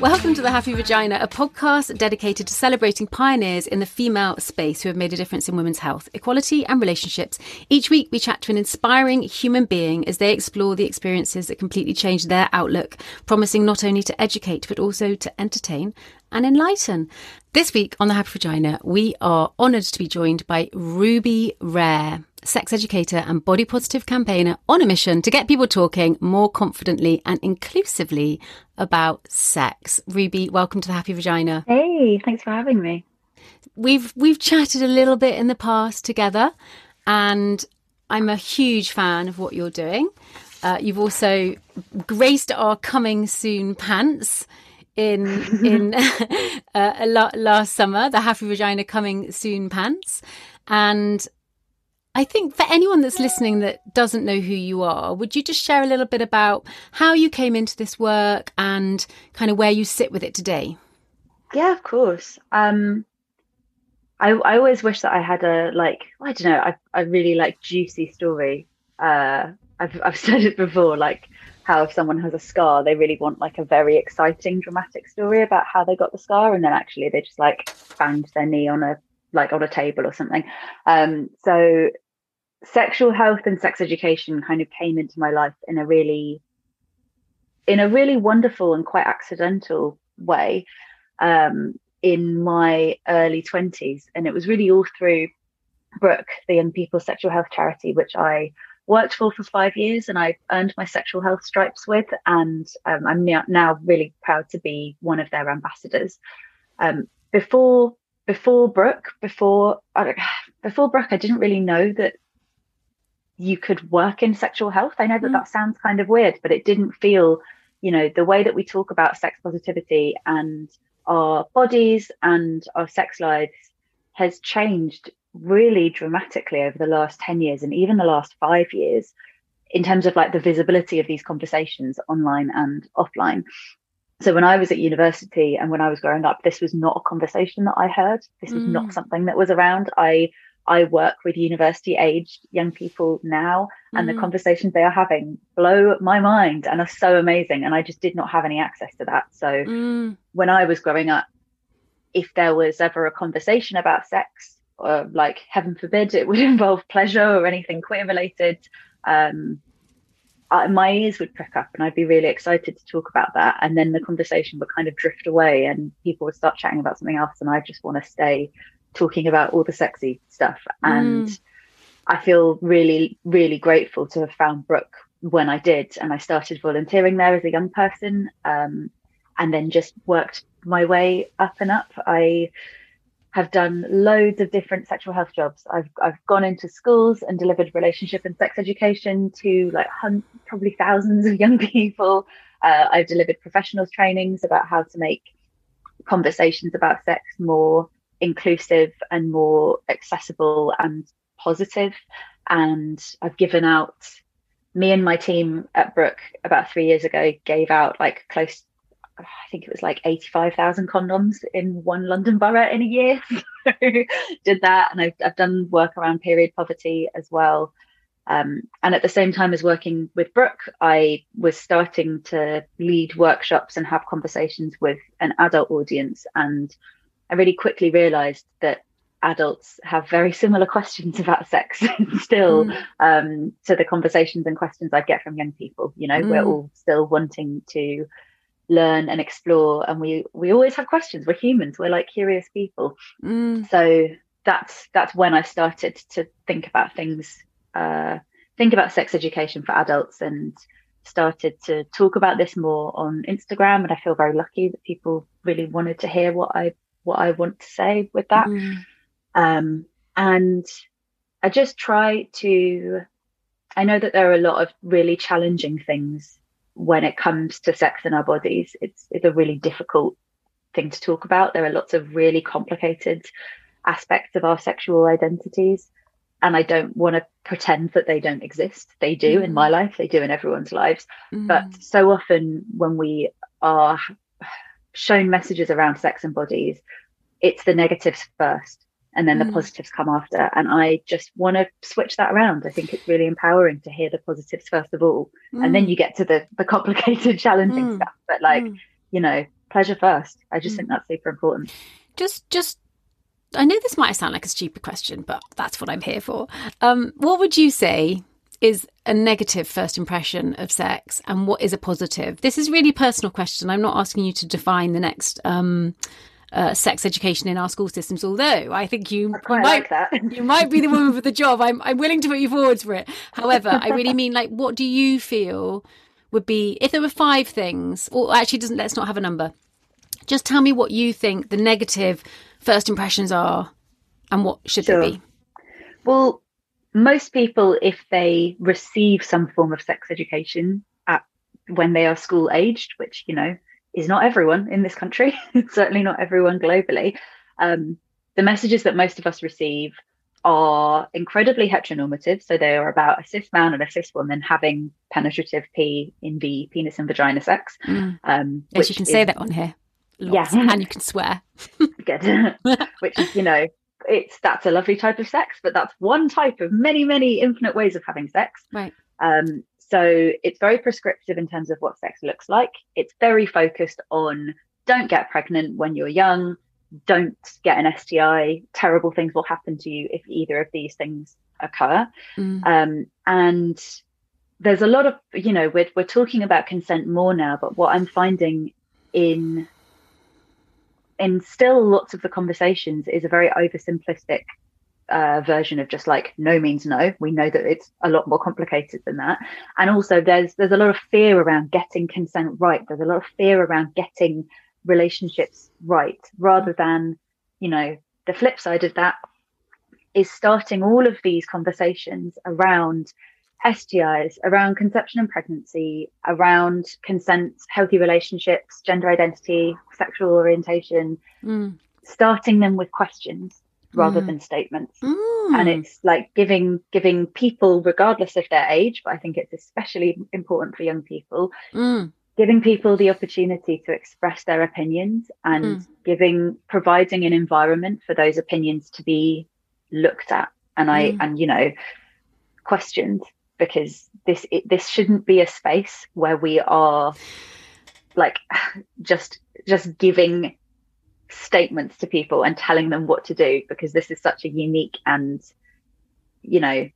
Welcome to The Happy Vagina, a podcast dedicated to celebrating pioneers in the female space who have made a difference in women's health, equality, and relationships. Each week, we chat to an inspiring human being as they explore the experiences that completely changed their outlook, promising not only to educate, but also to entertain and enlighten. This week on The Happy Vagina, we are honoured to be joined by Ruby Rare. Sex educator and body positive campaigner on a mission to get people talking more confidently and inclusively about sex. Ruby, welcome to the Happy Vagina. Hey, thanks for having me. We've we've chatted a little bit in the past together, and I'm a huge fan of what you're doing. Uh, you've also graced our coming soon pants in in uh, last summer, the Happy Vagina coming soon pants, and I think for anyone that's listening that doesn't know who you are, would you just share a little bit about how you came into this work and kind of where you sit with it today? Yeah, of course. Um, I I always wish that I had a like I don't know I I really like juicy story. Uh, I've I've said it before, like how if someone has a scar, they really want like a very exciting, dramatic story about how they got the scar, and then actually they just like banged their knee on a like on a table or something. Um, so sexual health and sex education kind of came into my life in a really in a really wonderful and quite accidental way um, in my early 20s and it was really all through brook the young people's sexual health charity which i worked for for five years and i earned my sexual health stripes with. And um, i'm now, really proud to be one of their ambassadors. Um, before before brook before I don't- before brook i didn't really know that you could work in sexual health. I know that Mm. that sounds kind of weird, but it didn't feel, you know, the way that we talk about sex positivity and our bodies and our sex lives has changed really dramatically over the last 10 years and even the last five years in terms of like the visibility of these conversations online and offline. So when I was at university and when I was growing up, this was not a conversation that I heard. This was Mm. not something that was around. I I work with university aged young people now, and Mm. the conversations they are having blow my mind and are so amazing. And I just did not have any access to that. So Mm, when I was growing up, if there was ever a conversation about sex, or like heaven forbid it would involve pleasure or anything queer related, um, I, my ears would prick up and I'd be really excited to talk about that. And then the conversation would kind of drift away and people would start chatting about something else. And I just want to stay talking about all the sexy stuff. And Mm. I feel really, really grateful to have found Brook when I did. And I started volunteering there as a young person um, and then just worked my way up and up. I have done loads of different sexual health jobs. I've I've gone into schools and delivered relationship and sex education to like hun- probably thousands of young people. Uh, I've delivered professionals trainings about how to make conversations about sex more inclusive and more accessible and positive. And I've given out. Me and my team at Brook about three years ago gave out like close I think it was like 85,000 condoms in one London borough in a year. So did that. And I've, I've done work around period poverty as well. Um, and at the same time as working with Brook, I was starting to lead workshops and have conversations with an adult audience. And I really quickly realized that adults have very similar questions about sex still Mm. um, to the conversations and questions I get from young people. You know, we're Mm. all still wanting to learn and explore and we we always have questions we're humans we're like curious people Mm. so that's that's when i started to think about things uh think about sex education for adults and started to talk about this more on instagram and i feel very lucky that people really wanted to hear what i what I want to say with that. Mm. Um, and I just try to, I know that there are a lot of really challenging things when it comes to sex in our bodies. It's, it's a really difficult thing to talk about. There are lots of really complicated aspects of our sexual identities. And I don't want to pretend that they don't exist. They do in my life, they do in everyone's lives. But Mm. so often when we are shown messages around sex and bodies, it's the negatives first and then the Mm. positives come after. And I just want to switch that around. I think it's really empowering to hear the positives first of all. And then Mm. you get to the, the complicated, challenging Mm. stuff. But like, Mm. you know, pleasure first. I just Mm. think that's super important. just just I know this might sound like a stupid question, but that's what I'm here for. Um, what would you say is a negative first impression of sex, and what is a positive? This is really a personal question. I'm not asking you to define the next um, uh, sex education in our school systems, although I think you, I you might like that. you might be the woman for the job. I'm I'm willing to put you forwards for it. However, I really mean like what do you feel would be if there were five things, or actually doesn't let's not have a number. Just tell me what you think the negative first impressions are and what should Sure. they be. Well, most people, if they receive some form of sex education at when they are school aged, which you know is not everyone in this country, certainly not everyone globally, um, the messages that most of us receive are incredibly heteronormative. So they are about a cis man and a cis woman having penetrative P in the penis and vagina sex. Mm. Um, Yes, which you can is say that on here. Lots, Yeah. and you can swear. good which is you know it's that's a lovely type of sex but that's one type of many many infinite ways of having sex Right. um so it's very prescriptive in terms of what sex looks like it's very focused on don't get pregnant when you're young don't get an sti terrible things will happen to you if either of these things occur Mm. um, and there's a lot of you know we're, we're talking about consent more now but what i'm finding in in still lots of the conversations is a very oversimplistic uh, version of just like no means no. We know that it's a lot more complicated than that. And also there's there's a lot of fear around getting consent right. There's a lot of fear around getting relationships right rather than you know the flip side of that is starting all of these conversations around STIs, around conception and pregnancy, around consent, healthy relationships, gender identity, sexual orientation, Mm. starting them with questions rather Mm. than statements. Mm. And it's like giving giving people, regardless of their age, but I think it's especially important for young people, Mm. giving people the opportunity to express their opinions and Mm. giving providing an environment for those opinions to be looked at and i Mm. and you know questioned because this it, this shouldn't be a space where we are like just just giving statements to people and telling them what to do because this is such a unique and you know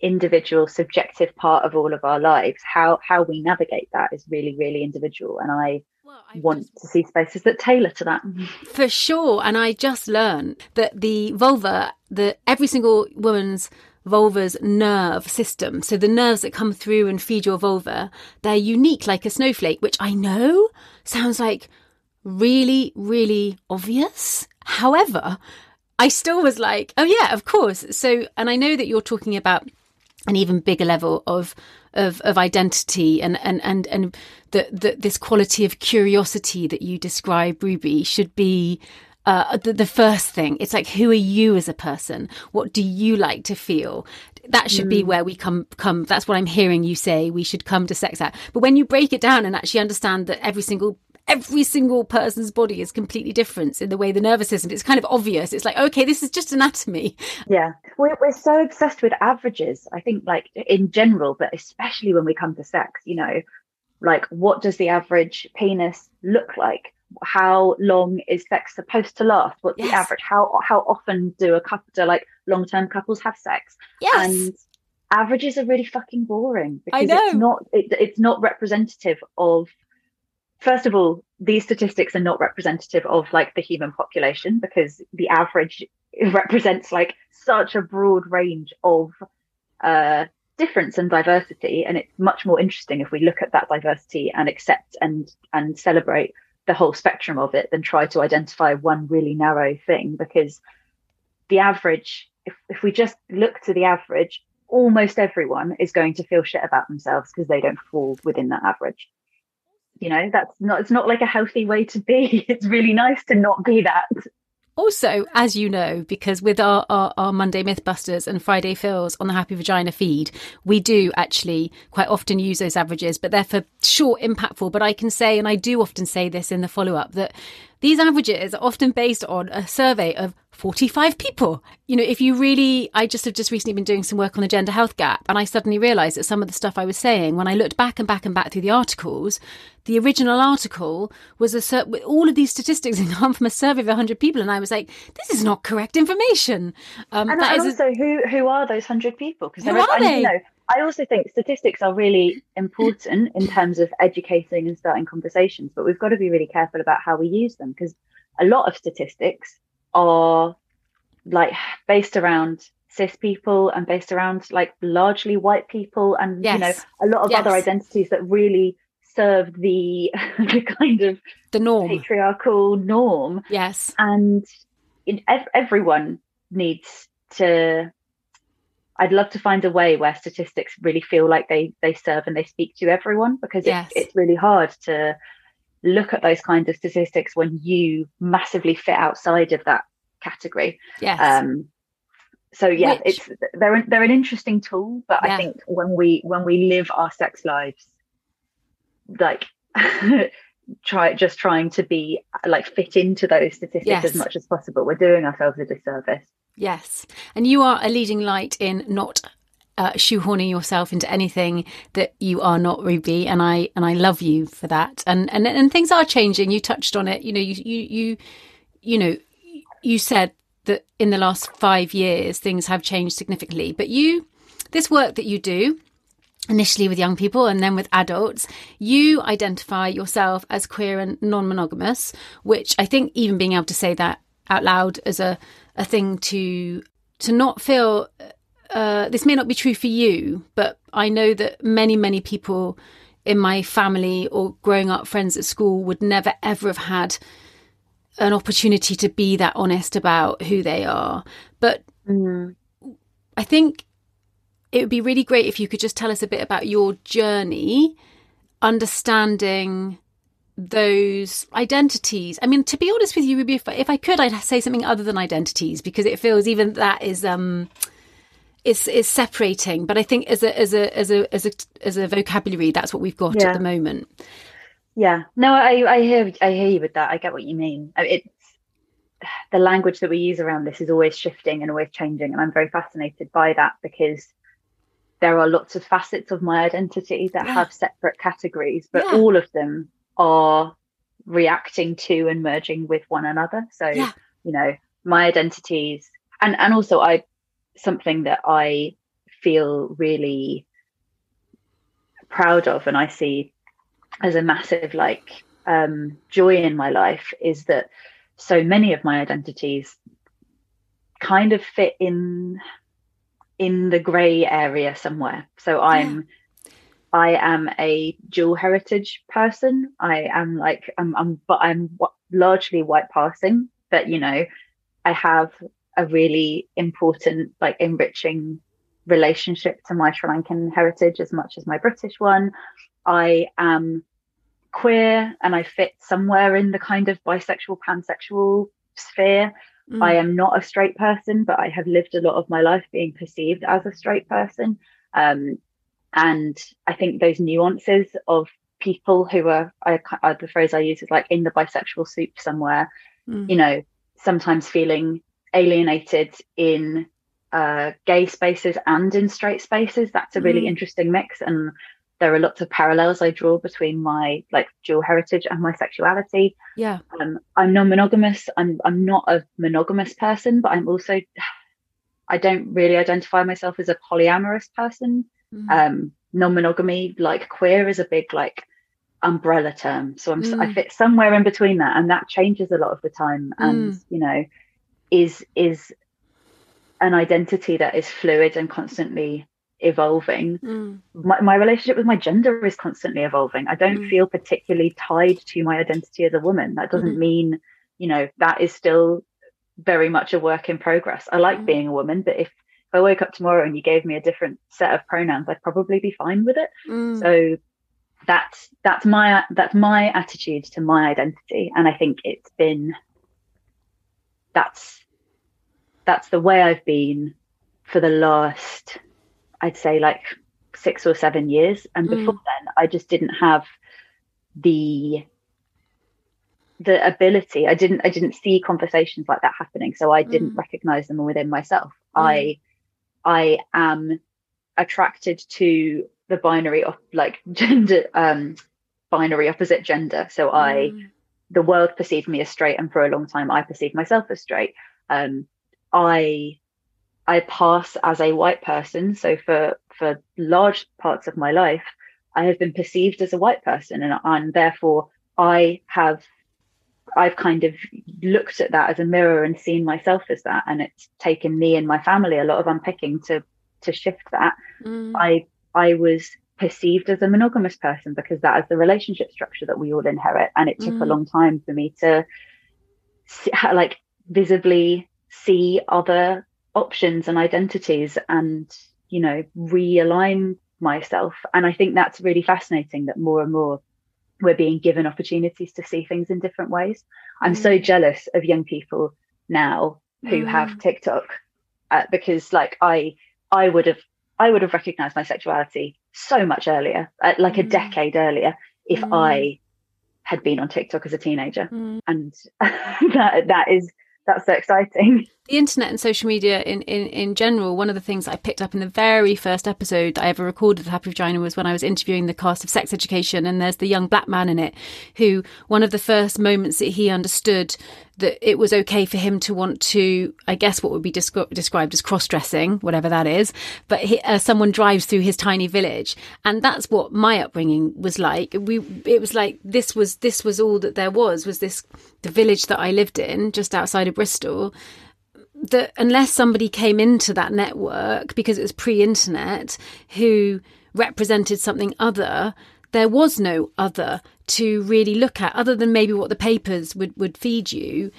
individual subjective part of all of our lives how how we navigate that is really really individual and i Well, want just- to see spaces that tailor to that For sure. And I just learned that the vulva, the every single woman's vulva's nerve system, so the nerves that come through and feed your vulva, they're unique like a snowflake, which I know sounds like really, really obvious. However, I still was like, oh yeah, of course. So, and I know that you're talking about an even bigger level of of, of identity and and and and that that this quality of curiosity that you describe, Ruby, should be uh, the, the first thing. It's like, who are you as a person? What do you like to feel? That should be where we come come. That's what I'm hearing you say. We should come to sex at. But when you break it down and actually understand that every single every single person's body is completely different in the way the nervous system it's kind of obvious. It's like okay this is just anatomy. Yeah. We're, we're so obsessed with averages i think like in general but especially when we come to sex you know like what does the average penis look like? How long is sex supposed to last? What's Yes. the average? How how often do a couple do like long-term couples have sex? Yes. And averages are really fucking boring I because it's not it, it's not representative of first of all these statistics are not representative of like the human population because the average represents like such a broad range of uh difference and diversity. And it's much more interesting if we look at that diversity and accept and and celebrate the whole spectrum of it than try to identify one really narrow thing because the average if, if we just look to the average almost everyone is going to feel shit about themselves because they don't fall within that average you know that's not it's not like a healthy way to be it's really nice to not be that Also, as you know, because with our, our, our Monday Mythbusters and Friday Fills on the Happy Vagina feed, we do actually quite often use those averages, but they're for short, impactful. But I can say, and I do often say this in the follow up, that these averages are often based on a survey of 45 people. You know, if you really, I just have just recently been doing some work on the gender health gap, and I suddenly realised that some of the stuff I was saying, when I looked back and back and back through the articles, the original article was a with all of these statistics had come from a survey of 100 people, and I was like, this is not correct information. Um, and, that and is a- also who who are those hundred people because Who are they? you know i also think statistics are really important in terms of educating and starting conversations but we've got to be really careful about how we use them because a lot of statistics are like based around cis people and based around like largely white people and you know a lot of other identities that really serve the the kind of the norm. patriarchal norm Yes. and in, ev- everyone needs to i'd love to find a way where statistics really feel like they they serve and they speak to everyone because Yes. it, it's really hard to look at those kinds of statistics when you massively fit outside of that category Yes. um so yeah Which- it's they're an- they're an interesting tool but Yeah. i think when we when we live our sex lives like try just trying to be like fit into those statistics Yes. as much as possible we're doing ourselves a disservice Yes. And you are a leading light in not uh, shoehorning yourself into anything that you are not Ruby and I and I love you for that. And and and things are changing. You touched on it. You know you you you you know you said that in the last 5 years things have changed significantly. But you this work that you do initially with young people and then with adults, you identify yourself as queer and non monogamous, which I think even being able to say that out loud as a, a thing to to not feel uh, this may not be true for you, but I know that many, many people in my family or growing up friends at school would never ever have had an opportunity to be that honest about who they are. But I think it would be really great if you could just tell us a bit about your journey understanding those identities. I mean, to be honest with you, Ruby, if, if I could, I'd say something other than identities because it feels even that is um, it's is separating. But I think as a as a as a as a as a vocabulary, that's what we've got Yeah. at the moment. Yeah, no, I, I hear I hear you with that. I get what you mean. It's the language that we use around this is always shifting and always changing, and I'm very fascinated by that because there are lots of facets of my identity that Yeah. have separate categories, but Yeah. all of them are reacting to and merging with one another. So Yeah. you know, my identities, and and also I something that I feel really proud of, and I see as a massive like um joy in my life is that so many of my identities kind of fit in in the gray area somewhere. So i'm i am a dual heritage person. I am like i'm, I'm but i'm largely white passing but you know i have a really important like enriching relationship to my sri lankan heritage as much as my british one I am queer and I fit somewhere in the kind of bisexual, pansexual sphere. Mm. I am not a straight person, but I have lived a lot of my life being perceived as a straight person. Um, and I think those nuances of people who are, I, I, the phrase I use is like in the bisexual soup somewhere, Mm. you know, sometimes feeling alienated in uh, gay spaces and in straight spaces. That's a really Mm. interesting mix. And there are lots of parallels I draw between my like dual heritage and my sexuality. Yeah. Um, I'm non-monogamous. I'm I'm not a monogamous person, but I'm also I don't really identify myself as a polyamorous person. Mm. Um, non-monogamy, like queer, is a big like umbrella term. So I'm s I Mm. fit somewhere in between that, and that changes a lot of the time. And Mm. you know, is is an identity that is fluid and constantly evolving. Mm. My, my relationship with my gender is constantly evolving. I don't Mm. feel particularly tied to my identity as a woman. That doesn't Mhm. mean, you know, that is still very much a work in progress. I like Mm. being a woman, but if, if I woke up tomorrow and you gave me a different set of pronouns, I'd probably be fine with it. Mm. So that's that's my that's my attitude to my identity, and I think it's been that's that's the way I've been for the last I'd say like six or seven years, and Mm. before then I just didn't have the the ability i didn't i didn't see conversations like that happening so i didn't Mm. recognize them within myself i i am attracted to the binary of like gender um binary opposite gender so i Mm. The world perceived me as straight and for a long time i perceived myself as straight. Um i i pass as a white person. So for for large parts of my life i have been perceived as a white person and, and therefore i have i've kind of looked at that as a mirror and seen myself as that and it's taken me and my family a lot of unpicking to to shift that. Mm. I I was perceived as a monogamous person because that is the relationship structure that we all inherit, and it took a Mm. long time for me to like visibly see other options and identities, and you know realign myself. And I think that's really fascinating that more and more we're being given opportunities to see things in different ways. I'm so Mm. jealous of young people now who have Mm. TikTok uh, because like I I would have I would have recognized my sexuality so much earlier, uh, like a Mm. decade earlier, if Mm. I had been on TikTok as a teenager. Mm. And that that is that's so exciting. The internet and social media in, in, in general, one of the things I picked up in the very first episode I ever recorded with Happy Vagina was when I was interviewing the cast of Sex Education, and there's the young black man in it who, one of the first moments that he understood that it was okay for him to want to, I guess, what would be descri- described as cross dressing, whatever that is, but he, uh, someone drives through his tiny village, and that's what my upbringing was like. We, it was like this was this was all that there was was this the village that I lived in just outside of Bristol that unless somebody came into that network because it was pre-internet who represented something other there was no other to really look at other than maybe what the papers would would feed you.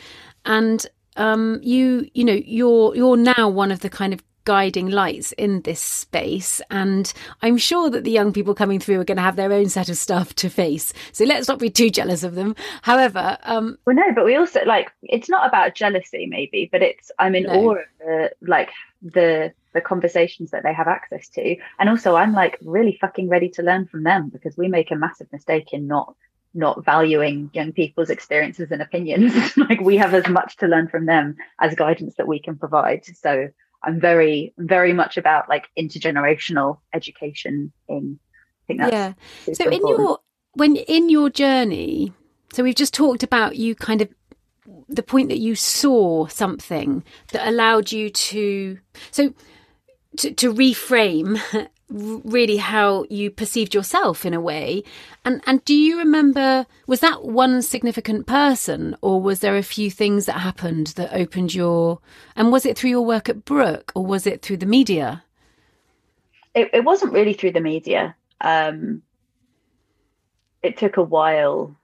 And um you you know you're you're now one of the kind of guiding lights in this space and i'm sure that the young people coming through are going to have their own set of stuff to face so let's not be too jealous of them however um Well, no, but we also like it's not about jealousy, maybe, but it's I'm in No. awe of the like the the conversations that they have access to, and also I'm like really fucking ready to learn from them because we make a massive mistake in not not valuing young people's experiences and opinions. like we have as much to learn from them as guidance that we can provide. So I'm very very much about like intergenerational education. In I think that's yeah so in important. your when in your journey so we've just talked about you kind of the point that you saw something that allowed you to so to, to reframe really how you perceived yourself in a way and and do you remember was that one significant person or was there a few things that happened that opened your and was it through your work at Brook or was it through the media it, it wasn't really through the media. Um, it took a while.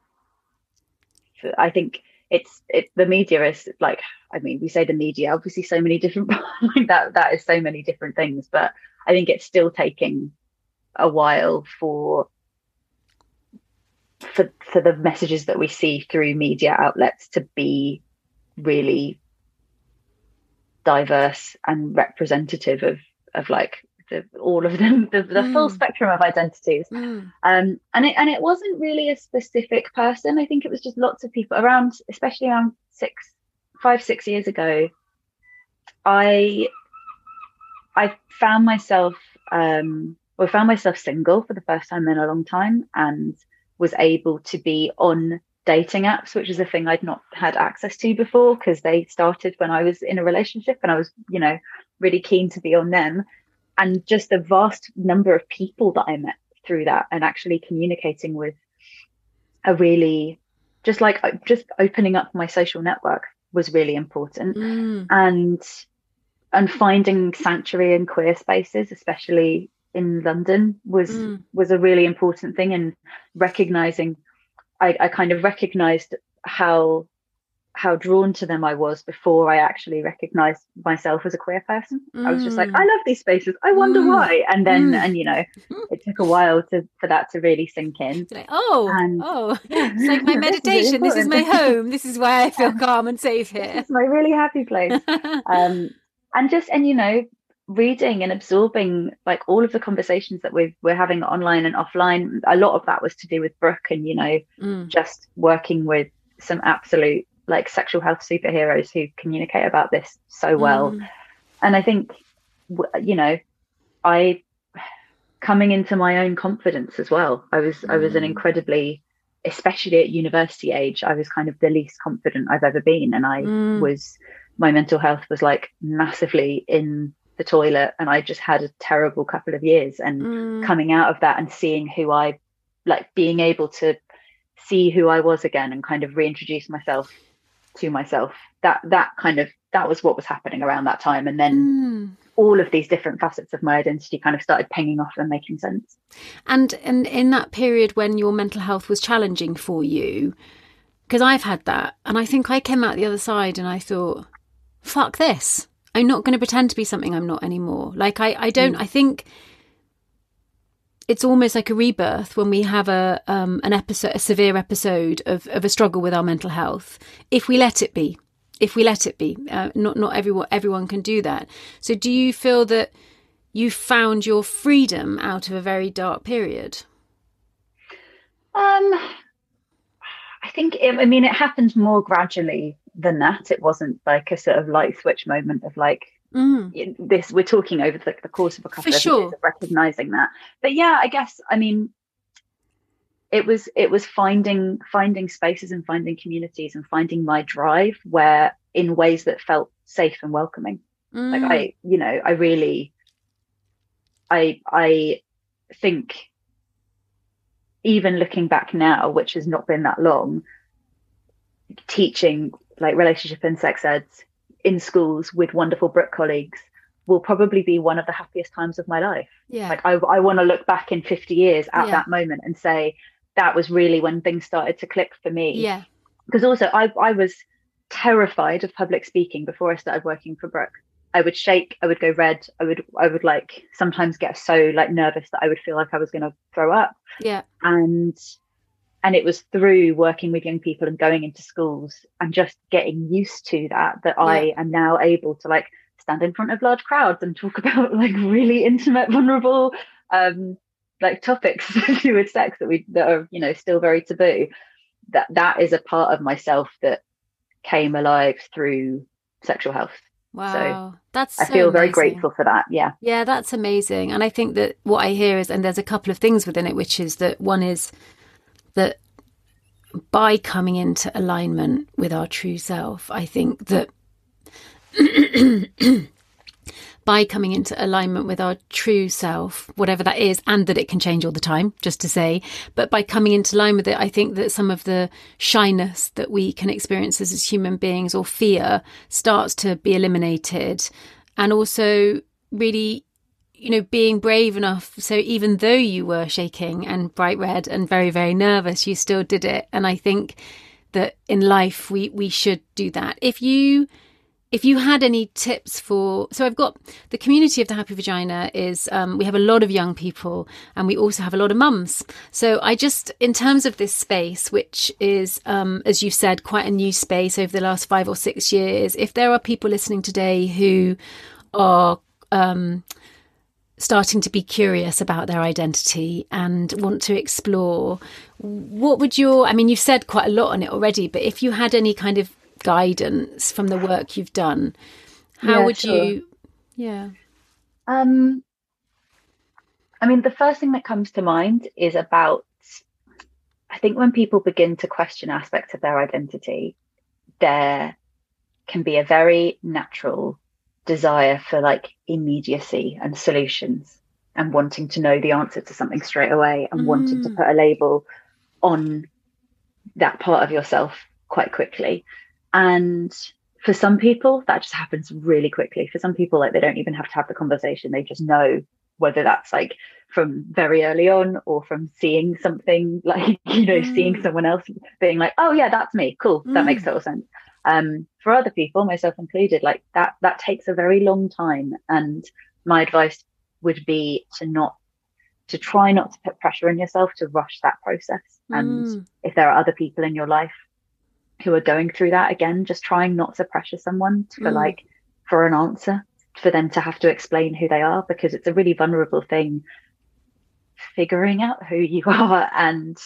for- I think it's it, the media is like I mean we say the media obviously so many different that that is so many different things, but I think it's still taking a while for for for the messages that we see through media outlets to be really diverse and representative of of like the, all of them the, the full Mm. spectrum of identities. Um and it and it wasn't really a specific person. I think it was just lots of people around especially around six five six years ago. I i found myself um well found myself single for the first time in a long time and was able to be on dating apps which is a thing i'd not had access to before because they started when i was in a relationship and i was you know really keen to be on them and just the vast number of people that I met through that and actually communicating with a really just like uh, just opening up my social network was really important Mm. and and finding sanctuary in queer spaces, especially in London, was Mm. was a really important thing. And recognizing, I, I kind of recognized how how drawn to them I was before I actually recognized myself as a queer person. I was just like, Mm. I love these spaces. I wonder Mm. why. And then, Mm. and you know, it took a while to for that to really sink in. Like, oh, And- oh, Yeah. it's like my This is meditation. This is my home. This is where I feel calm and safe here. It's my really happy place. um, and just and you know reading and absorbing like all of the conversations that we've we're having online and offline a lot of that was to do with brook and you know Mm, just working with some absolute like sexual health superheroes who communicate about this so well mm, and i think you know i coming into my own confidence as well i was i was an Mm. incredibly especially at university age i was kind of the least confident i've ever been and i Mm. was my mental health was like massively in the toilet and i just had a terrible couple of years and mm, coming out of that and seeing who i like being able to see who i was again and kind of reintroduce myself to myself that that kind of that was what was happening around that time. And then mm. all of these different facets of my identity kind of started pinging off and making sense. And and in that period when your mental health was challenging for you, because I've had that, and I think I came out the other side and I thought, "Fuck this! I'm not going to pretend to be something I'm not anymore." Like I, I don't. I think it's almost like a rebirth when we have a um, an episode, a severe episode of of a struggle with our mental health. If we let it be, if we let it be, uh, not not everyone everyone can do that. So, do you feel that? you found your freedom out of a very dark period. um i think it, i mean it happened more gradually than that it wasn't like a sort of light switch moment of like Mm. this we're talking over the, the course of a couple For of sure. years of recognizing that but yeah i guess i mean it was it was finding finding spaces and finding communities and finding my drive where in ways that felt safe and welcoming like Mm. i you know i really i i think even looking back now which has not been that long teaching like relationship and sex eds in schools with wonderful Brook colleagues will probably be one of the happiest times of my life yeah. like i, I want to look back in 50 years at Yeah. that moment and say that was really when things started to click for me yeah. because also I, I was terrified of public speaking before I started working for Brook. I would shake, I would go red, I would I would like sometimes get so like nervous that I would feel like I was gonna throw up. Yeah. And and it was through working with young people and going into schools and just getting used to that that I am now able to like stand in front of large crowds and talk about like really intimate, vulnerable um like topics to do with sex that we that are, you know, still very taboo that that is a part of myself that came alive through sexual health. Wow. So That's I so feel very amazing. grateful for that. Yeah. Yeah, that's amazing. And I think that what I hear is, and there's a couple of things within it, which is that one is that by coming into alignment with our true self, I think that by coming into alignment with our true self, whatever that is, and that it can change all the time, just to say, but by coming into line with it, I think that some of the shyness that we can experience as, as human beings or fear starts to be eliminated. And also, really, you know, being brave enough. So even though you were shaking and bright red and very, very nervous, you still did it. And I think that in life, we, we should do that. If you, if you had any tips for so i've got the community of the happy vagina is um, we have a lot of young people and we also have a lot of mums so i just in terms of this space which is um, as you said quite a new space over the last five or six years if there are people listening today who are um, starting to be curious about their identity and want to explore what would your i mean you've said quite a lot on it already but if you had any kind of guidance from the work you've done how Yeah, would sure. you yeah Um, I mean, the first thing that comes to mind is about, I think when people begin to question aspects of their identity, there can be a very natural desire for like immediacy and solutions and wanting to know the answer to something straight away and wanting to Mm. put a label on that part of yourself quite quickly. And for some people that just happens really quickly for some people like they don't even have to have the conversation they just know whether that's like from very early on or from seeing something like you know Mm. seeing someone else being like oh yeah that's me cool that makes Mm. total sense um for other people myself included like that that takes a very long time and my advice would be to not to try not to put pressure on yourself to rush that process and Mm. if there are other people in your life who are going through that again just trying not to pressure someone for Mm. like for an answer for them to have to explain who they are because it's a really vulnerable thing figuring out who you are and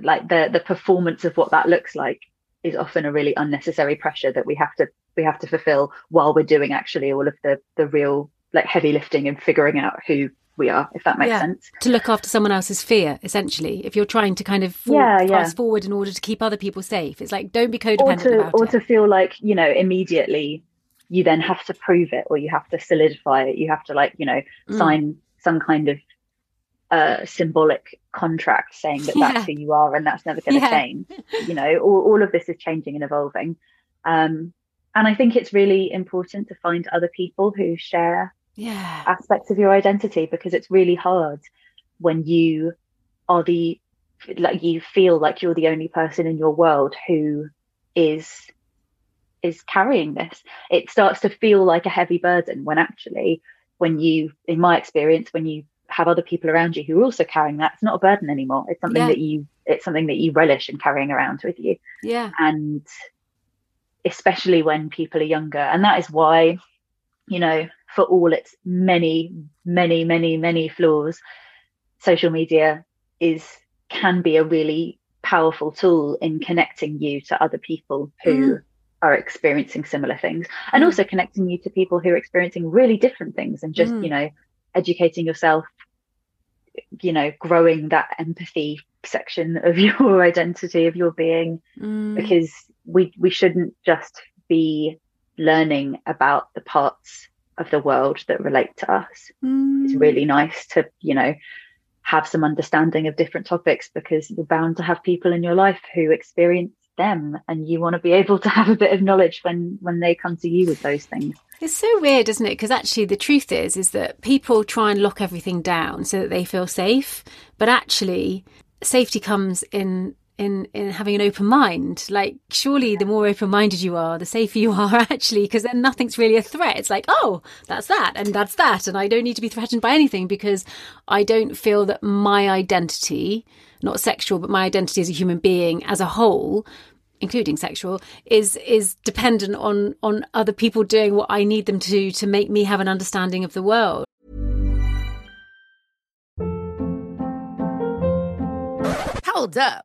like the the performance of what that looks like is often a really unnecessary pressure that we have to we have to fulfill while we're doing actually all of the the real like heavy lifting and figuring out who we are if that makes Yeah. sense to look after someone else's fear essentially if you're trying to kind of for- Yeah, yeah. fast forward in order to keep other people safe it's like don't be or codependent to about or it to feel like you know immediately you then have to prove it or you have to solidify it you have to like you know Mm. sign some kind of uh symbolic contract saying that Yeah. that's who you are and that's never going to Yeah. change you know all, all of this is changing and evolving um and i think it's really important to find other people who share yeah aspects of your identity because it's really hard when you are the like you feel like you're the only person in your world who is is carrying this it starts to feel like a heavy burden when actually when you in my experience when you have other people around you who are also carrying that it's not a burden anymore it's something Yeah. that you it's something that you relish in carrying around with you yeah and especially when people are younger and that is why you know for all its many many many many flaws social media is can be a really powerful tool in connecting you to other people who Mm. are experiencing similar things and Mm. also connecting you to people who are experiencing really different things and just Mm. you know educating yourself you know growing that empathy section of your identity of your being Mm. because we we shouldn't just be learning about the parts of the world that relate to us it's Mm. really nice to you know have some understanding of different topics because you're bound to have people in your life who experience them and you want to be able to have a bit of knowledge when when they come to you with those things It's so weird, isn't it? Because actually, the truth is, is that people try and lock everything down so that they feel safe, but actually, safety comes in in in having an open mind. Like, surely, the more open minded you are, the safer you are. Actually, because then nothing's really a threat. It's like, oh, that's that, and that's that, and I don't need to be threatened by anything because I don't feel that my identity, not sexual, but my identity as a human being as a whole including sexual is is dependent on on other people doing what I need them to to make me have an understanding of the world. Hold up.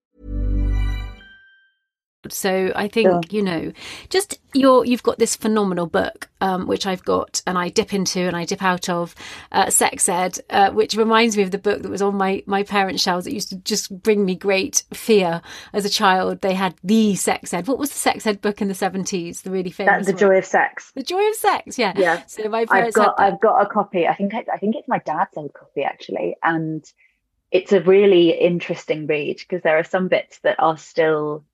So I think Sure. you know, just your you've got this phenomenal book, um, which I've got and I dip into and I dip out of, uh, Sex Ed, uh, which reminds me of the book that was on my my parents' shelves. It used to just bring me great fear as a child. They had the Sex Ed. What was the Sex Ed book in the seventies? The really famous. the one? joy of sex The joy of sex. Yeah. Yeah. So my parents. I've got. I've got a copy. I think I, I think it's my dad's old copy actually, and it's a really interesting read because there are some bits that are still.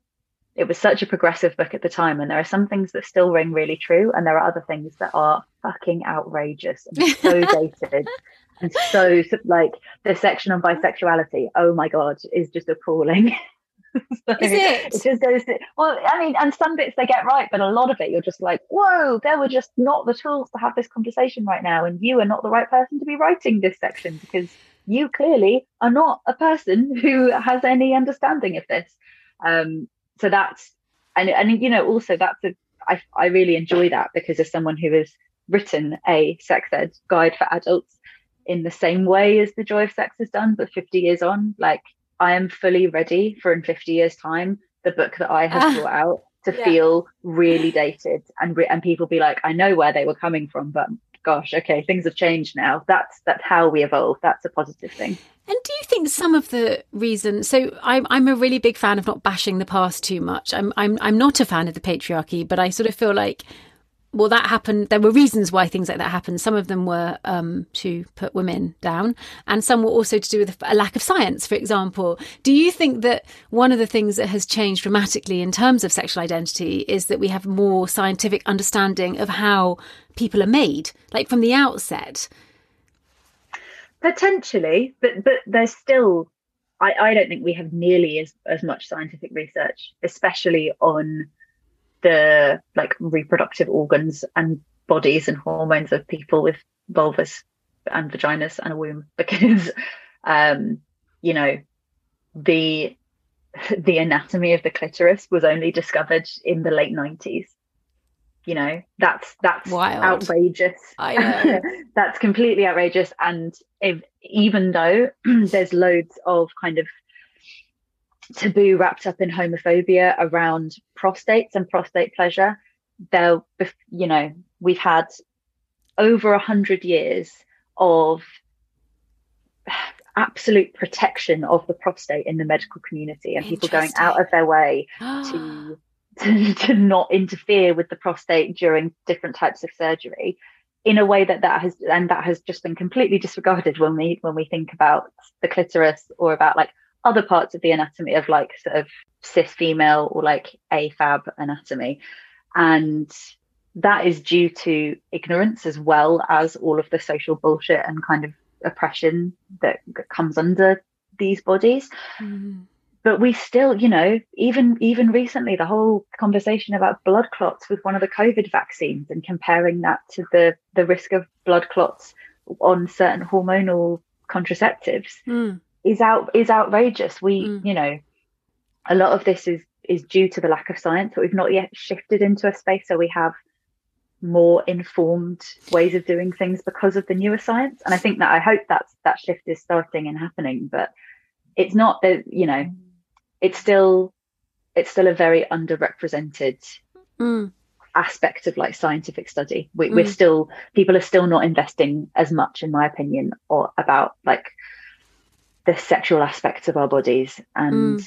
It was such a progressive book at the time, and there are some things that still ring really true, and there are other things that are fucking outrageous and so dated. And so, like the section on bisexuality, oh my god, is just appalling. So Is it? It just goes. To, well, I mean, and some bits they get right, but a lot of it you're just like, whoa, there were just not the tools to have this conversation right now, and you are not the right person to be writing this section because you clearly are not a person who has any understanding of this. Um, so that's and and you know also that's a I I really enjoy that because as someone who has written a sex ed guide for adults in the same way as the joy of sex is done, but 50 years on, like I am fully ready for in 50 years time the book that I have Ah, brought out to yeah. feel really dated and re- and people be like, I know where they were coming from, but gosh, okay, things have changed now. That's that's how we evolve. That's a positive thing. And do you think some of the reason? So I'm I'm a really big fan of not bashing the past too much. I'm I'm I'm not a fan of the patriarchy, but I sort of feel like well that happened there were reasons why things like that happened. Some of them were um, to put women down and some were also to do with a lack of science for example. Do you think that one of the things that has changed dramatically in terms of sexual identity is that we have more scientific understanding of how people are made like from the outset? Potentially, but but there's still I, I don't think we have nearly as, as much scientific research, especially on the like reproductive organs and bodies and hormones of people with vulvas and vaginas and a womb because um you know the the anatomy of the clitoris was only discovered in the late 90s you know that's that's Wild. outrageous I know. that's completely outrageous and if even though there's loads of kind of taboo wrapped up in homophobia around prostates and prostate pleasure. There you know we've had over a hundred years of absolute protection of the prostate in the medical community and people going out of their way to, to to not interfere with the prostate during different types of surgery in a way that that has and that has just been completely disregarded when we when we think about the clitoris or about like other parts of the anatomy of like sort of cis female or like afab anatomy and that is due to ignorance as well as all of the social bullshit and kind of oppression that comes under these bodies Mm. but we still you know even even recently the whole conversation about blood clots with one of the covid vaccines and comparing that to the the risk of blood clots on certain hormonal contraceptives Mm. Is out is outrageous we Mm. you know a lot of this is is due to the lack of science but we've not yet shifted into a space where we have more informed ways of doing things because of the newer science and i think that i hope that's that shift is starting and happening but it's not that you know it's still it's still a very underrepresented Mm. aspect of like scientific study we, we're Mm. still people are still not investing as much in my opinion or about like the sexual aspects of our bodies and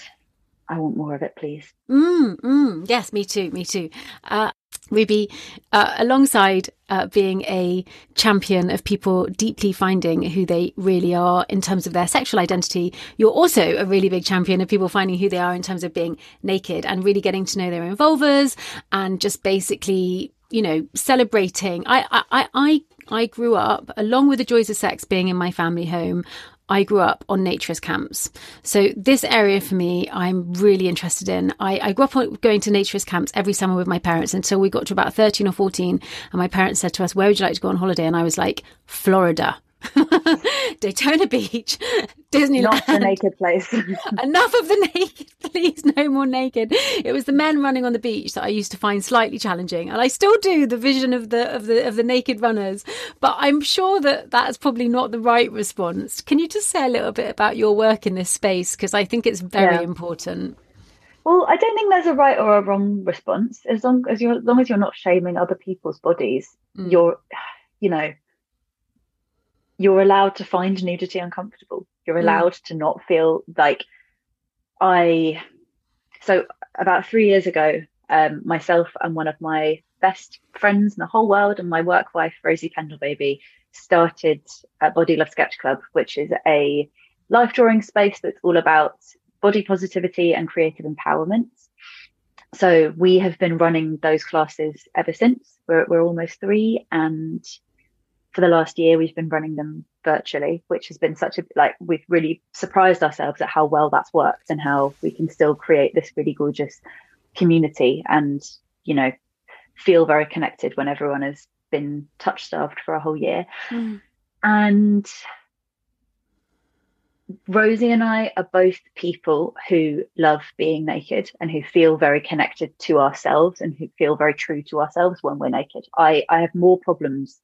i want more of it please Mm, mm. Yes, me too, me too. Uh, Ruby, uh, alongside uh, being a champion of people deeply finding who they really are in terms of their sexual identity, you're also a really big champion of people finding who they are in terms of being naked and really getting to know their involvers and just basically, you know, celebrating. I, I, I, I I grew up, along with the joys of sex being in my family home, I grew up on naturist camps. So this area for me, I'm really interested in. I, I grew up going to naturist camps every summer with my parents until we got to about 13 or 14. And my parents said to us, where would you like to go on holiday? And I was like, Florida. Daytona Beach, Disneyland. not the naked place Enough of the naked, please. No more naked. It was the men running on the beach that I used to find slightly challenging, and I still do the vision of the of the of the naked runners. But I'm sure that that's probably not the right response. Can you just say a little bit about your work in this space because I think it's very Yeah. important. Well, I don't think there's a right or a wrong response. As long as you're, as long as you're not shaming other people's bodies, Mm. you're, you know, you're allowed to find nudity uncomfortable. You're Mm. allowed to not feel like I. So about three years ago, um, myself and one of my best friends in the whole world and my work wife Rosie Pendlebaby started at Body Love Sketch Club, which is a life drawing space that's all about body positivity and creative empowerment. So we have been running those classes ever since. We're, we're almost three, and for the last year we've been running them virtually which has been such a like we've really surprised ourselves at how well that's worked and how we can still create this really gorgeous community and you know feel very connected when everyone has been touch starved for a whole year mm. and Rosie and I are both people who love being naked and who feel very connected to ourselves and who feel very true to ourselves when we're naked. I, I have more problems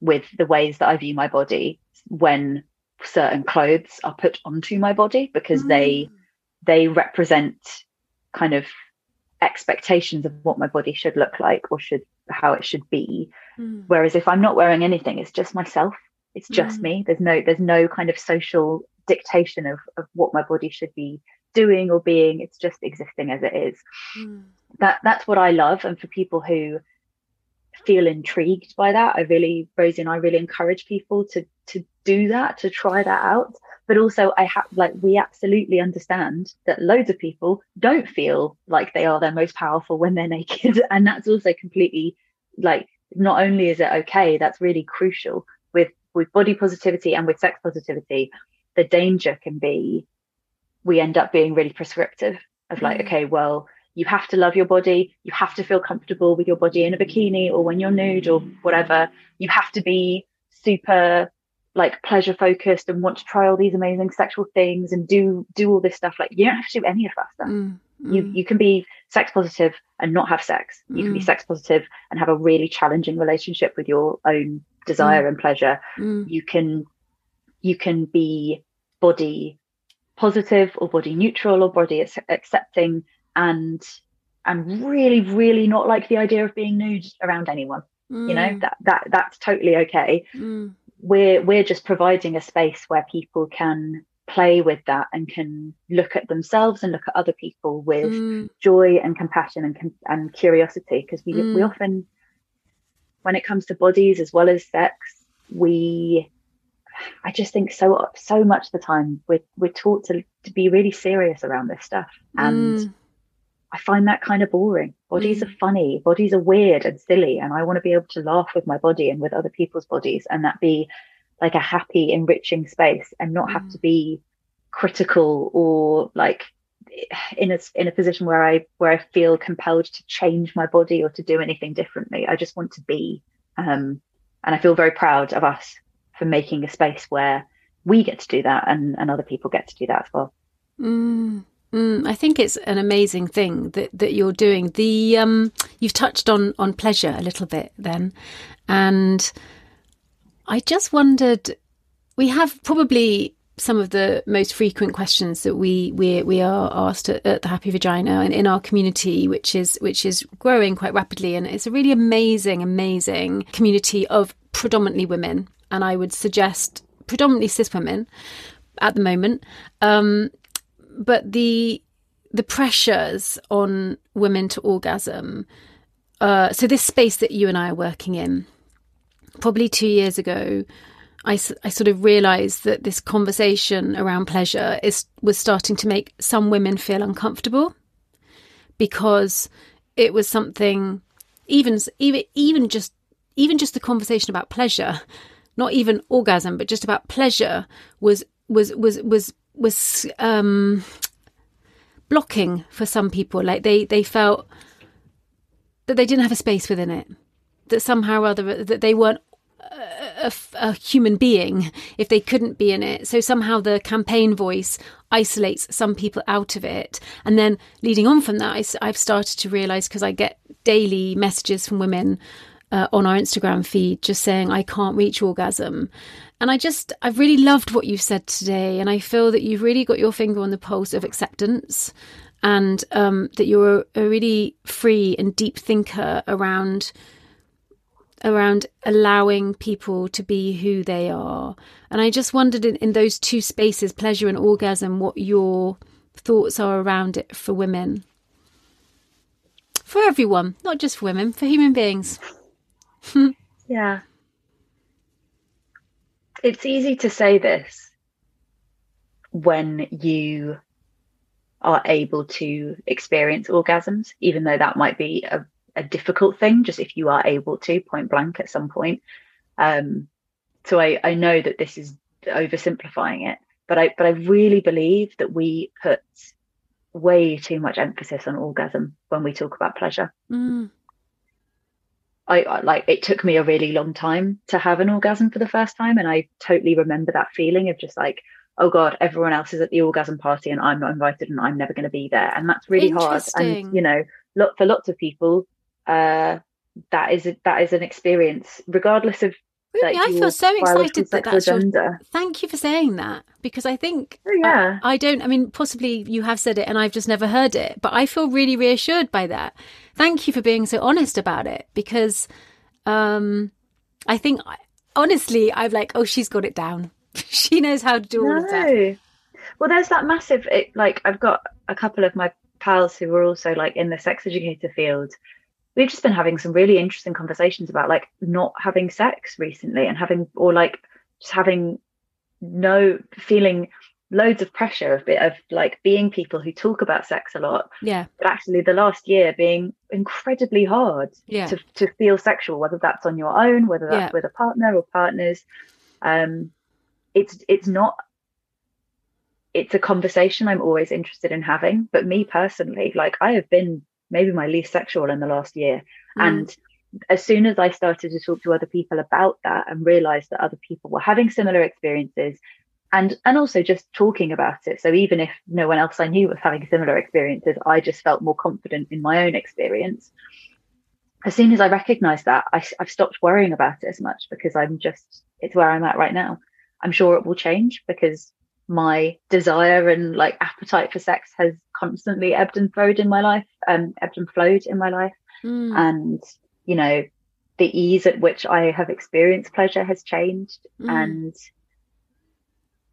with the ways that I view my body when certain clothes are put onto my body because they mm. they represent kind of expectations of what my body should look like or should how it should be. Mm. Whereas if I'm not wearing anything, it's just myself. It's just mm. me. There's no there's no kind of social dictation of, of what my body should be doing or being. It's just existing as it is. That that's what I love. And for people who feel intrigued by that, I really Rosie and I really encourage people to to do that, to try that out. But also I have like we absolutely understand that loads of people don't feel like they are their most powerful when they're naked. And that's also completely like not only is it okay, that's really crucial with with body positivity and with sex positivity, the danger can be we end up being really prescriptive of like, mm. okay, well, you have to love your body, you have to feel comfortable with your body in a bikini or when you're nude or whatever. You have to be super like pleasure focused and want to try all these amazing sexual things and do do all this stuff. Like you don't have to do any of that stuff. Mm, you mm. you can be sex positive and not have sex. You can be mm. sex positive and have a really challenging relationship with your own desire and pleasure. You can you can be body positive or body neutral or body ac- accepting and and really really not like the idea of being nude around anyone you know? Mm. That that that's totally okay. Mm. We're we're just providing a space where people can play with that and can look at themselves and look at other people with mm. joy and compassion and and curiosity because we we often when it comes to bodies as well as sex we I just think so so much of the time we're we're taught to to be really serious around this stuff, and I find that kind of boring. Bodies are funny, bodies are weird and silly, and I want to be able to laugh with my body and with other people's bodies, and that be like a happy, enriching space, and not have to be critical or like in a in a position where I where I feel compelled to change my body or to do anything differently. I just want to be, um, and I feel very proud of us for making a space where we get to do that and, and other people get to do that as well. Mm, I think it's an amazing thing that, that you're doing. The um, you've touched on on pleasure a little bit then, and I just wondered. We have probably some of the most frequent questions that we we we are asked at, at the Happy Vagina and in our community, which is which is growing quite rapidly, and it's a really amazing, amazing community of predominantly women, and I would suggest predominantly cis women at the moment. Um, but the the pressures on women to orgasm. Uh, so this space that you and I are working in, probably two years ago, I, I sort of realised that this conversation around pleasure is was starting to make some women feel uncomfortable because it was something even even even just even just the conversation about pleasure not even orgasm but just about pleasure was was was was was um blocking for some people like they they felt that they didn't have a space within it that somehow or other that they weren't a, a human being if they couldn't be in it. So somehow the campaign voice isolates some people out of it. And then leading on from that, I, have started to realize because I get daily messages from women uh, on our Instagram feed just saying, I can't reach orgasm. And I just, I've really loved what you've said today. And I feel that you've really got your finger on the pulse of acceptance and um, that you're a, really free and deep thinker around around allowing people to be who they are. And I just wondered in, in those two spaces, pleasure and orgasm, what your thoughts are around it for women. For everyone, not just for women, for human beings. Yeah. It's easy to say this when you are able to experience orgasms, even though that might be a, a difficult thing, just if you are able to point blank at some point. Um, so I, I know that this is oversimplifying it, but I but I really believe that we put way too much emphasis on orgasm when we talk about pleasure. Mm. I, I like it took me a really long time to have an orgasm for the first time, and I totally remember that feeling of just like, oh god, everyone else is at the orgasm party and I'm not invited, and I'm never going to be there, and that's really hard. And you know, lot for lots of people, uh, that is a, that is an experience, regardless of. Really, I feel so excited that that's your. Thank you for saying that because I think Oh, yeah. I, I don't. I mean, possibly you have said it and I've just never heard it, but I feel really reassured by that. Thank you for being so honest about it because um, I think honestly, I'm like, oh, she's got it down. she knows how to do all of that. Well, there's that massive. It, like, I've got a couple of my pals who were also like in the sex educator field. We've just been having some really interesting conversations about like not having sex recently and having, or like just having no feeling loads of pressure of bit of like being people who talk about sex a lot, Yeah, but actually the last year being incredibly hard yeah, to, to feel sexual, whether that's on your own, whether that's Yeah. with a partner or partners. Um, it's it's not. It's a conversation I'm always interested in having. But me personally, like I have been maybe my least sexual in the last year, Mm. and as soon as I started to talk to other people about that and realized that other people were having similar experiences and and also just talking about it. So even if no one else I knew was having similar experiences I just felt more confident in my own experience. As soon as I recognized that I, I've stopped worrying about it as much because I'm just it's where I'm at right now. I'm sure it will change because my desire and like appetite for sex has constantly ebbed and flowed in my life um ebbed and flowed in my life. Mm, and you know the ease at which i have experienced pleasure has changed. Mm. and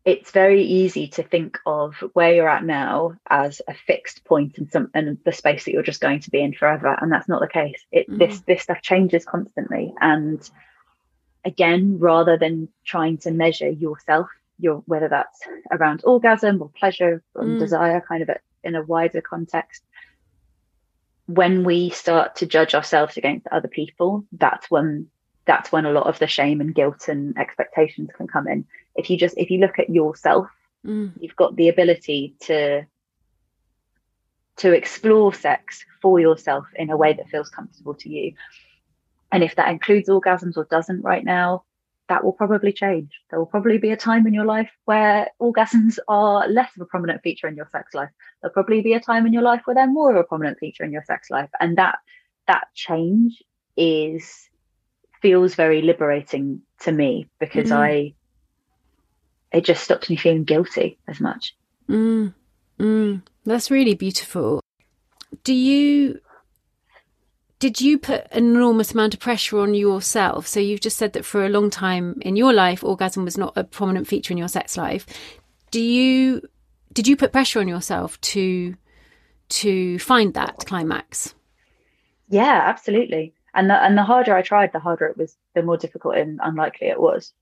it's very easy to think of where you're at now as a fixed point in some and the space that you're just going to be in forever. And that's not the case. It this this stuff changes constantly. And again rather than trying to measure yourself your whether that's around orgasm or pleasure or Mm. desire kind of a, in a wider context when we start to judge ourselves against other people that's when that's when a lot of the shame and guilt and expectations can come in. If you just if you look at yourself mm, you've got the ability to to explore sex for yourself in a way that feels comfortable to you. And if that includes orgasms or doesn't right now that will probably change there will probably be a time in your life where orgasms are less of a prominent feature in your sex life there'll probably be a time in your life where they're more of a prominent feature in your sex life and that that change is feels very liberating to me because Mhm. i it just stops me feeling guilty as much mm, mm. That's really beautiful. Do you? Did you put an enormous amount of pressure on yourself? So you've just said that for a long time in your life, orgasm was not a prominent feature in your sex life. Do you? Did you put pressure on yourself to to find that climax? yeah absolutely and the, and the harder i tried the harder it was the more difficult and unlikely it was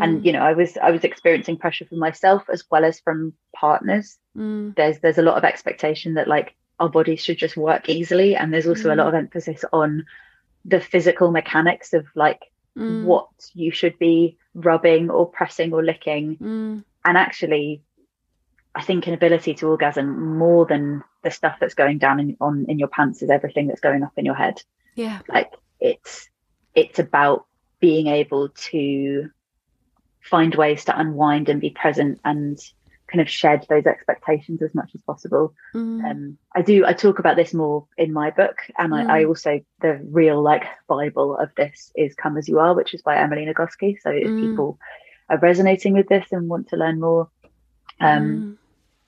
and you know i was i was experiencing pressure from myself as well as from partners Mm, there's there's a lot of expectation that like our bodies should just work easily. And there's also a lot of emphasis on the physical mechanics of like mm, what you should be rubbing or pressing or licking. Mm, and actually i think an ability to orgasm more than the stuff that's going down in on in your pants is everything that's going up in your head. Yeah. like it's it's about being able to find ways to unwind and be present and kind of shed those expectations as much as possible Mm, um i do i talk about this more in my book and I, I also the real like bible of this is come as you are which is by emily nagoski so if Mm. people are resonating with this and want to learn more um mm.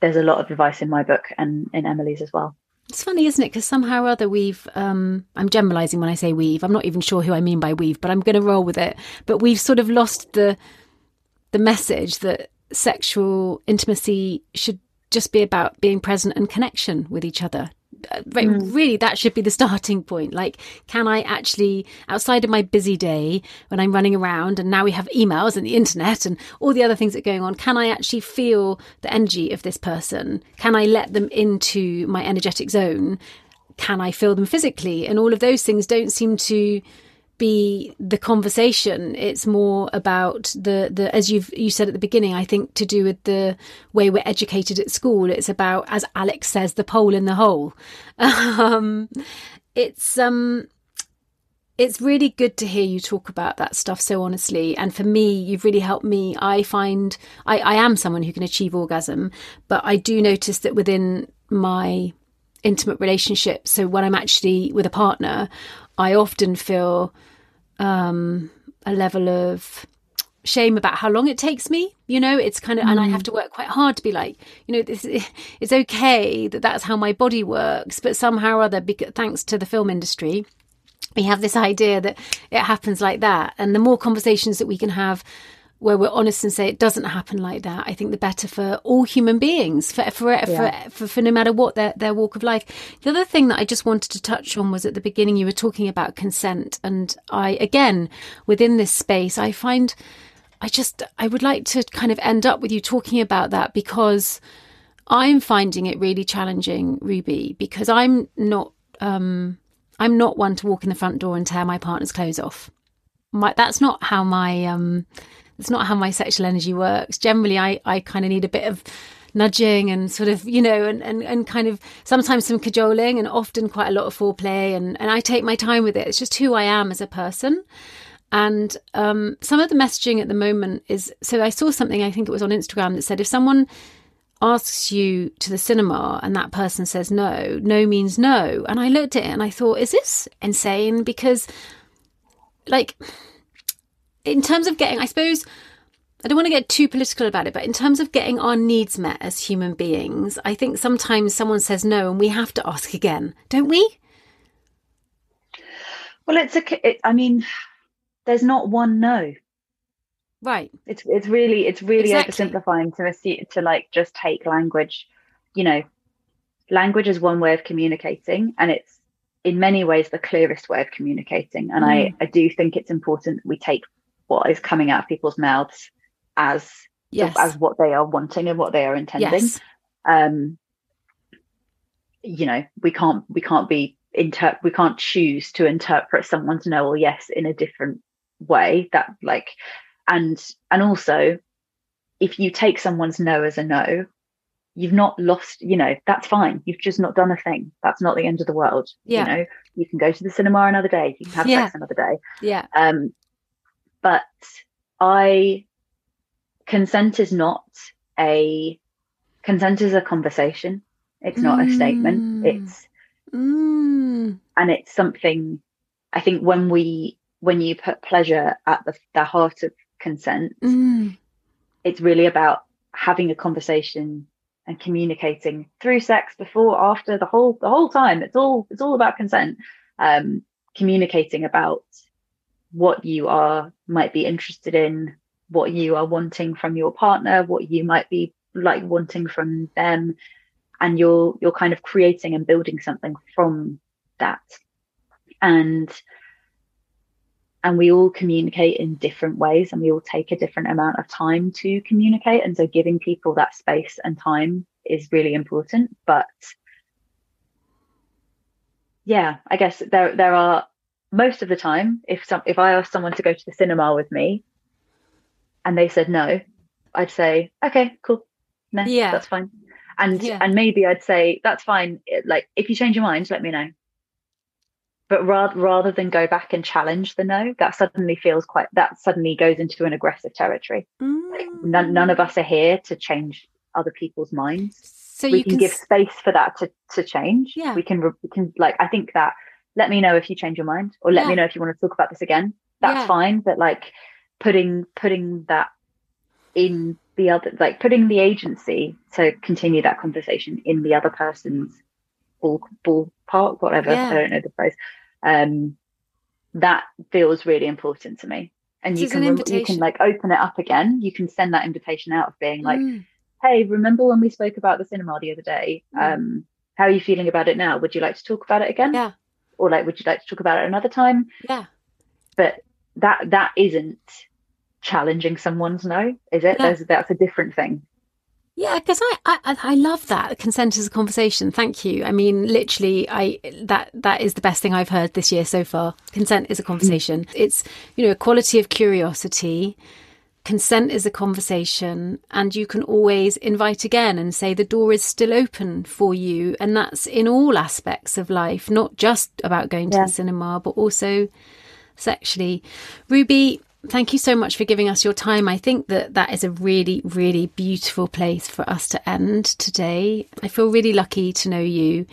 there's a lot of advice in my book and in emily's as well It's funny, isn't it? Because somehow or other we've, um, I'm generalizing when I say we've, I'm not even sure who I mean by we've, but I'm going to roll with it. But we've sort of lost the, the message that sexual intimacy should just be about being present and connection with each other. Uh, right, hmm. really, that should be the starting point. Like, can I actually, outside of my busy day when I'm running around and now we have emails and the internet and all the other things that are going on, can I actually feel the energy of this person? Can I let them into my energetic zone? Can I feel them physically? And all of those things don't seem to be the conversation. It's more about the the as you've you said at the beginning i think to do with the way we're educated at school it's about as alex says the pole in the hole. Um it's um it's really good to hear you talk about that stuff so honestly. And for me you've really helped me. I find i i am someone who can achieve orgasm but i do notice that within my intimate relationship. So when i'm actually with a partner i often feel um a level of shame about how long it takes me you know? It's kind of and i have to work quite hard to be like you know this it's okay that that's how my body works but somehow or other because, thanks to the film industry we have this idea that it happens like that. And the more conversations that we can have where we're honest and say it doesn't happen like that i think the better for all human beings for for Yeah. for, for, for no matter what their, their walk of life the other thing that i just wanted to touch on was at the beginning you were talking about consent and i again within this space i find i just i would like to kind of end up with you talking about that because i'm finding it really challenging ruby because i'm not um I'm not one to walk in the front door and tear my partner's clothes off. My, that's not how my um, that's not how my sexual energy works. Generally, I I kind of need a bit of nudging and sort of you know and, and and kind of sometimes some cajoling and often quite a lot of foreplay and and I take my time with it. It's just who I am as a person. And um, some of the messaging at the moment is so I saw something I think it was on Instagram that said if someone asks you to the cinema and that person says no, no means no. And I looked at it and I thought, is this insane? Because, like, in terms of getting, I suppose, I don't want to get too political about it, but in terms of getting our needs met as human beings, I think sometimes someone says no and we have to ask again, don't we? Well, it's a. It, I mean, there's not one no. Right. It's it's really it's really Exactly. oversimplifying to assume, to like just take language. You know, language is one way of communicating, and it's in many ways the clearest way of communicating. And I mm. I do think it's important we take what is coming out of people's mouths as Yes. as what they are wanting and what they are intending. yes. um you know we can't we can't be inter we can't choose to interpret someone's no or yes in a different way that like and and also if you take someone's no as a no you've not lost you know that's fine you've just not done a thing that's not the end of the world Yeah. you know you can go to the cinema another day you can have Yeah. sex another day Yeah. um, but I consent is not a consent is a conversation. It's not a statement. Mm. It's Mm. and it's something. I think when we when you put pleasure at the the heart of consent, Mm. it's really about having a conversation and communicating through sex before after the whole the whole time it's all it's all about consent um communicating about what you are might be interested in what you are wanting from your partner what you might be like wanting from them and you're you're kind of creating and building something from that. And and we all communicate in different ways and we all take a different amount of time to communicate and so giving people that space and time is really important but yeah i guess there there are most of the time if some if i ask someone to go to the cinema with me and they said no i'd say okay cool no Yeah. that's fine and Yeah. and maybe i'd say that's fine like if you change your mind let me know but rather rather than go back and challenge the no that suddenly feels quite that suddenly goes into an aggressive territory Mm. none, none of us are here to change other people's minds So we you can, can give space for that to to change Yeah. we can we can like i think that let me know if you change your mind or let me know if you want to talk about this again that's Yeah. fine but like putting putting that in the other like putting the agency to continue that conversation in the other person's ball ballpark whatever Yeah. i don't know the phrase um that feels really important to me and This you can an you can like open it up again you can send that invitation out of being like Mm. hey, remember when we spoke about the cinema the other day? Mm. Um, how are you feeling about it now? Would you like to talk about it again? Yeah. Or like, would you like to talk about it another time? Yeah. But that that isn't challenging someone's no, is it? There's that's a different thing. Yeah, because I, I I love that consent is a conversation. Thank you. I mean, literally, I that that is the best thing I've heard this year so far. Consent is a conversation. It's you know a quality of curiosity. Consent is a conversation, and you can always invite again and say the door is still open for you, and that's in all aspects of life, not just about going to Yeah. the cinema, but also sexually. Ruby, thank you so much for giving us your time. I think that that is a really, really beautiful place for us to end today. I feel really lucky to know you.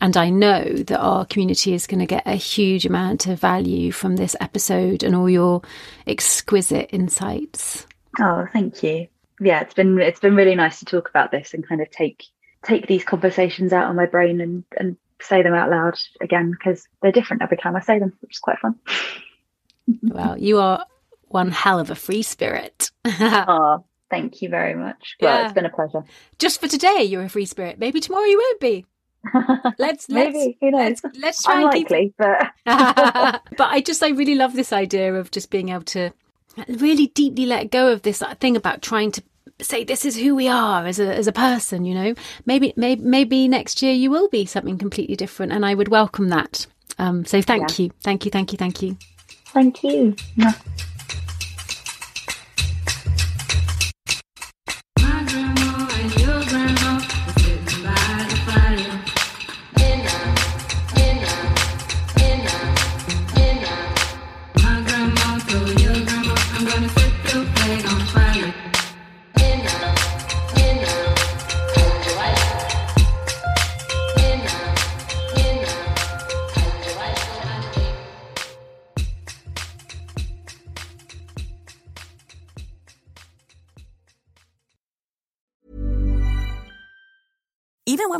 And I know that our community is going to get a huge amount of value from this episode and all your exquisite insights. Oh, thank you. Yeah, it's been it's been really nice to talk about this and kind of take take these conversations out of my brain and and say them out loud again because they're different every time I say them, which is quite fun. Well, you are one hell of a free spirit. Oh, thank you very much. Well, Yeah. it's been a pleasure. Just for today, you're a free spirit. Maybe tomorrow you won't be. Let's let's Maybe who knows? let's, let's try and keep Unlikely, but but I just I really love this idea of just being able to really deeply let go of this thing about trying to say this is who we are as a as a person you know? Maybe maybe maybe next year you will be something completely different and I would welcome that. Um so thank you. Thank you thank you thank you. Thank you.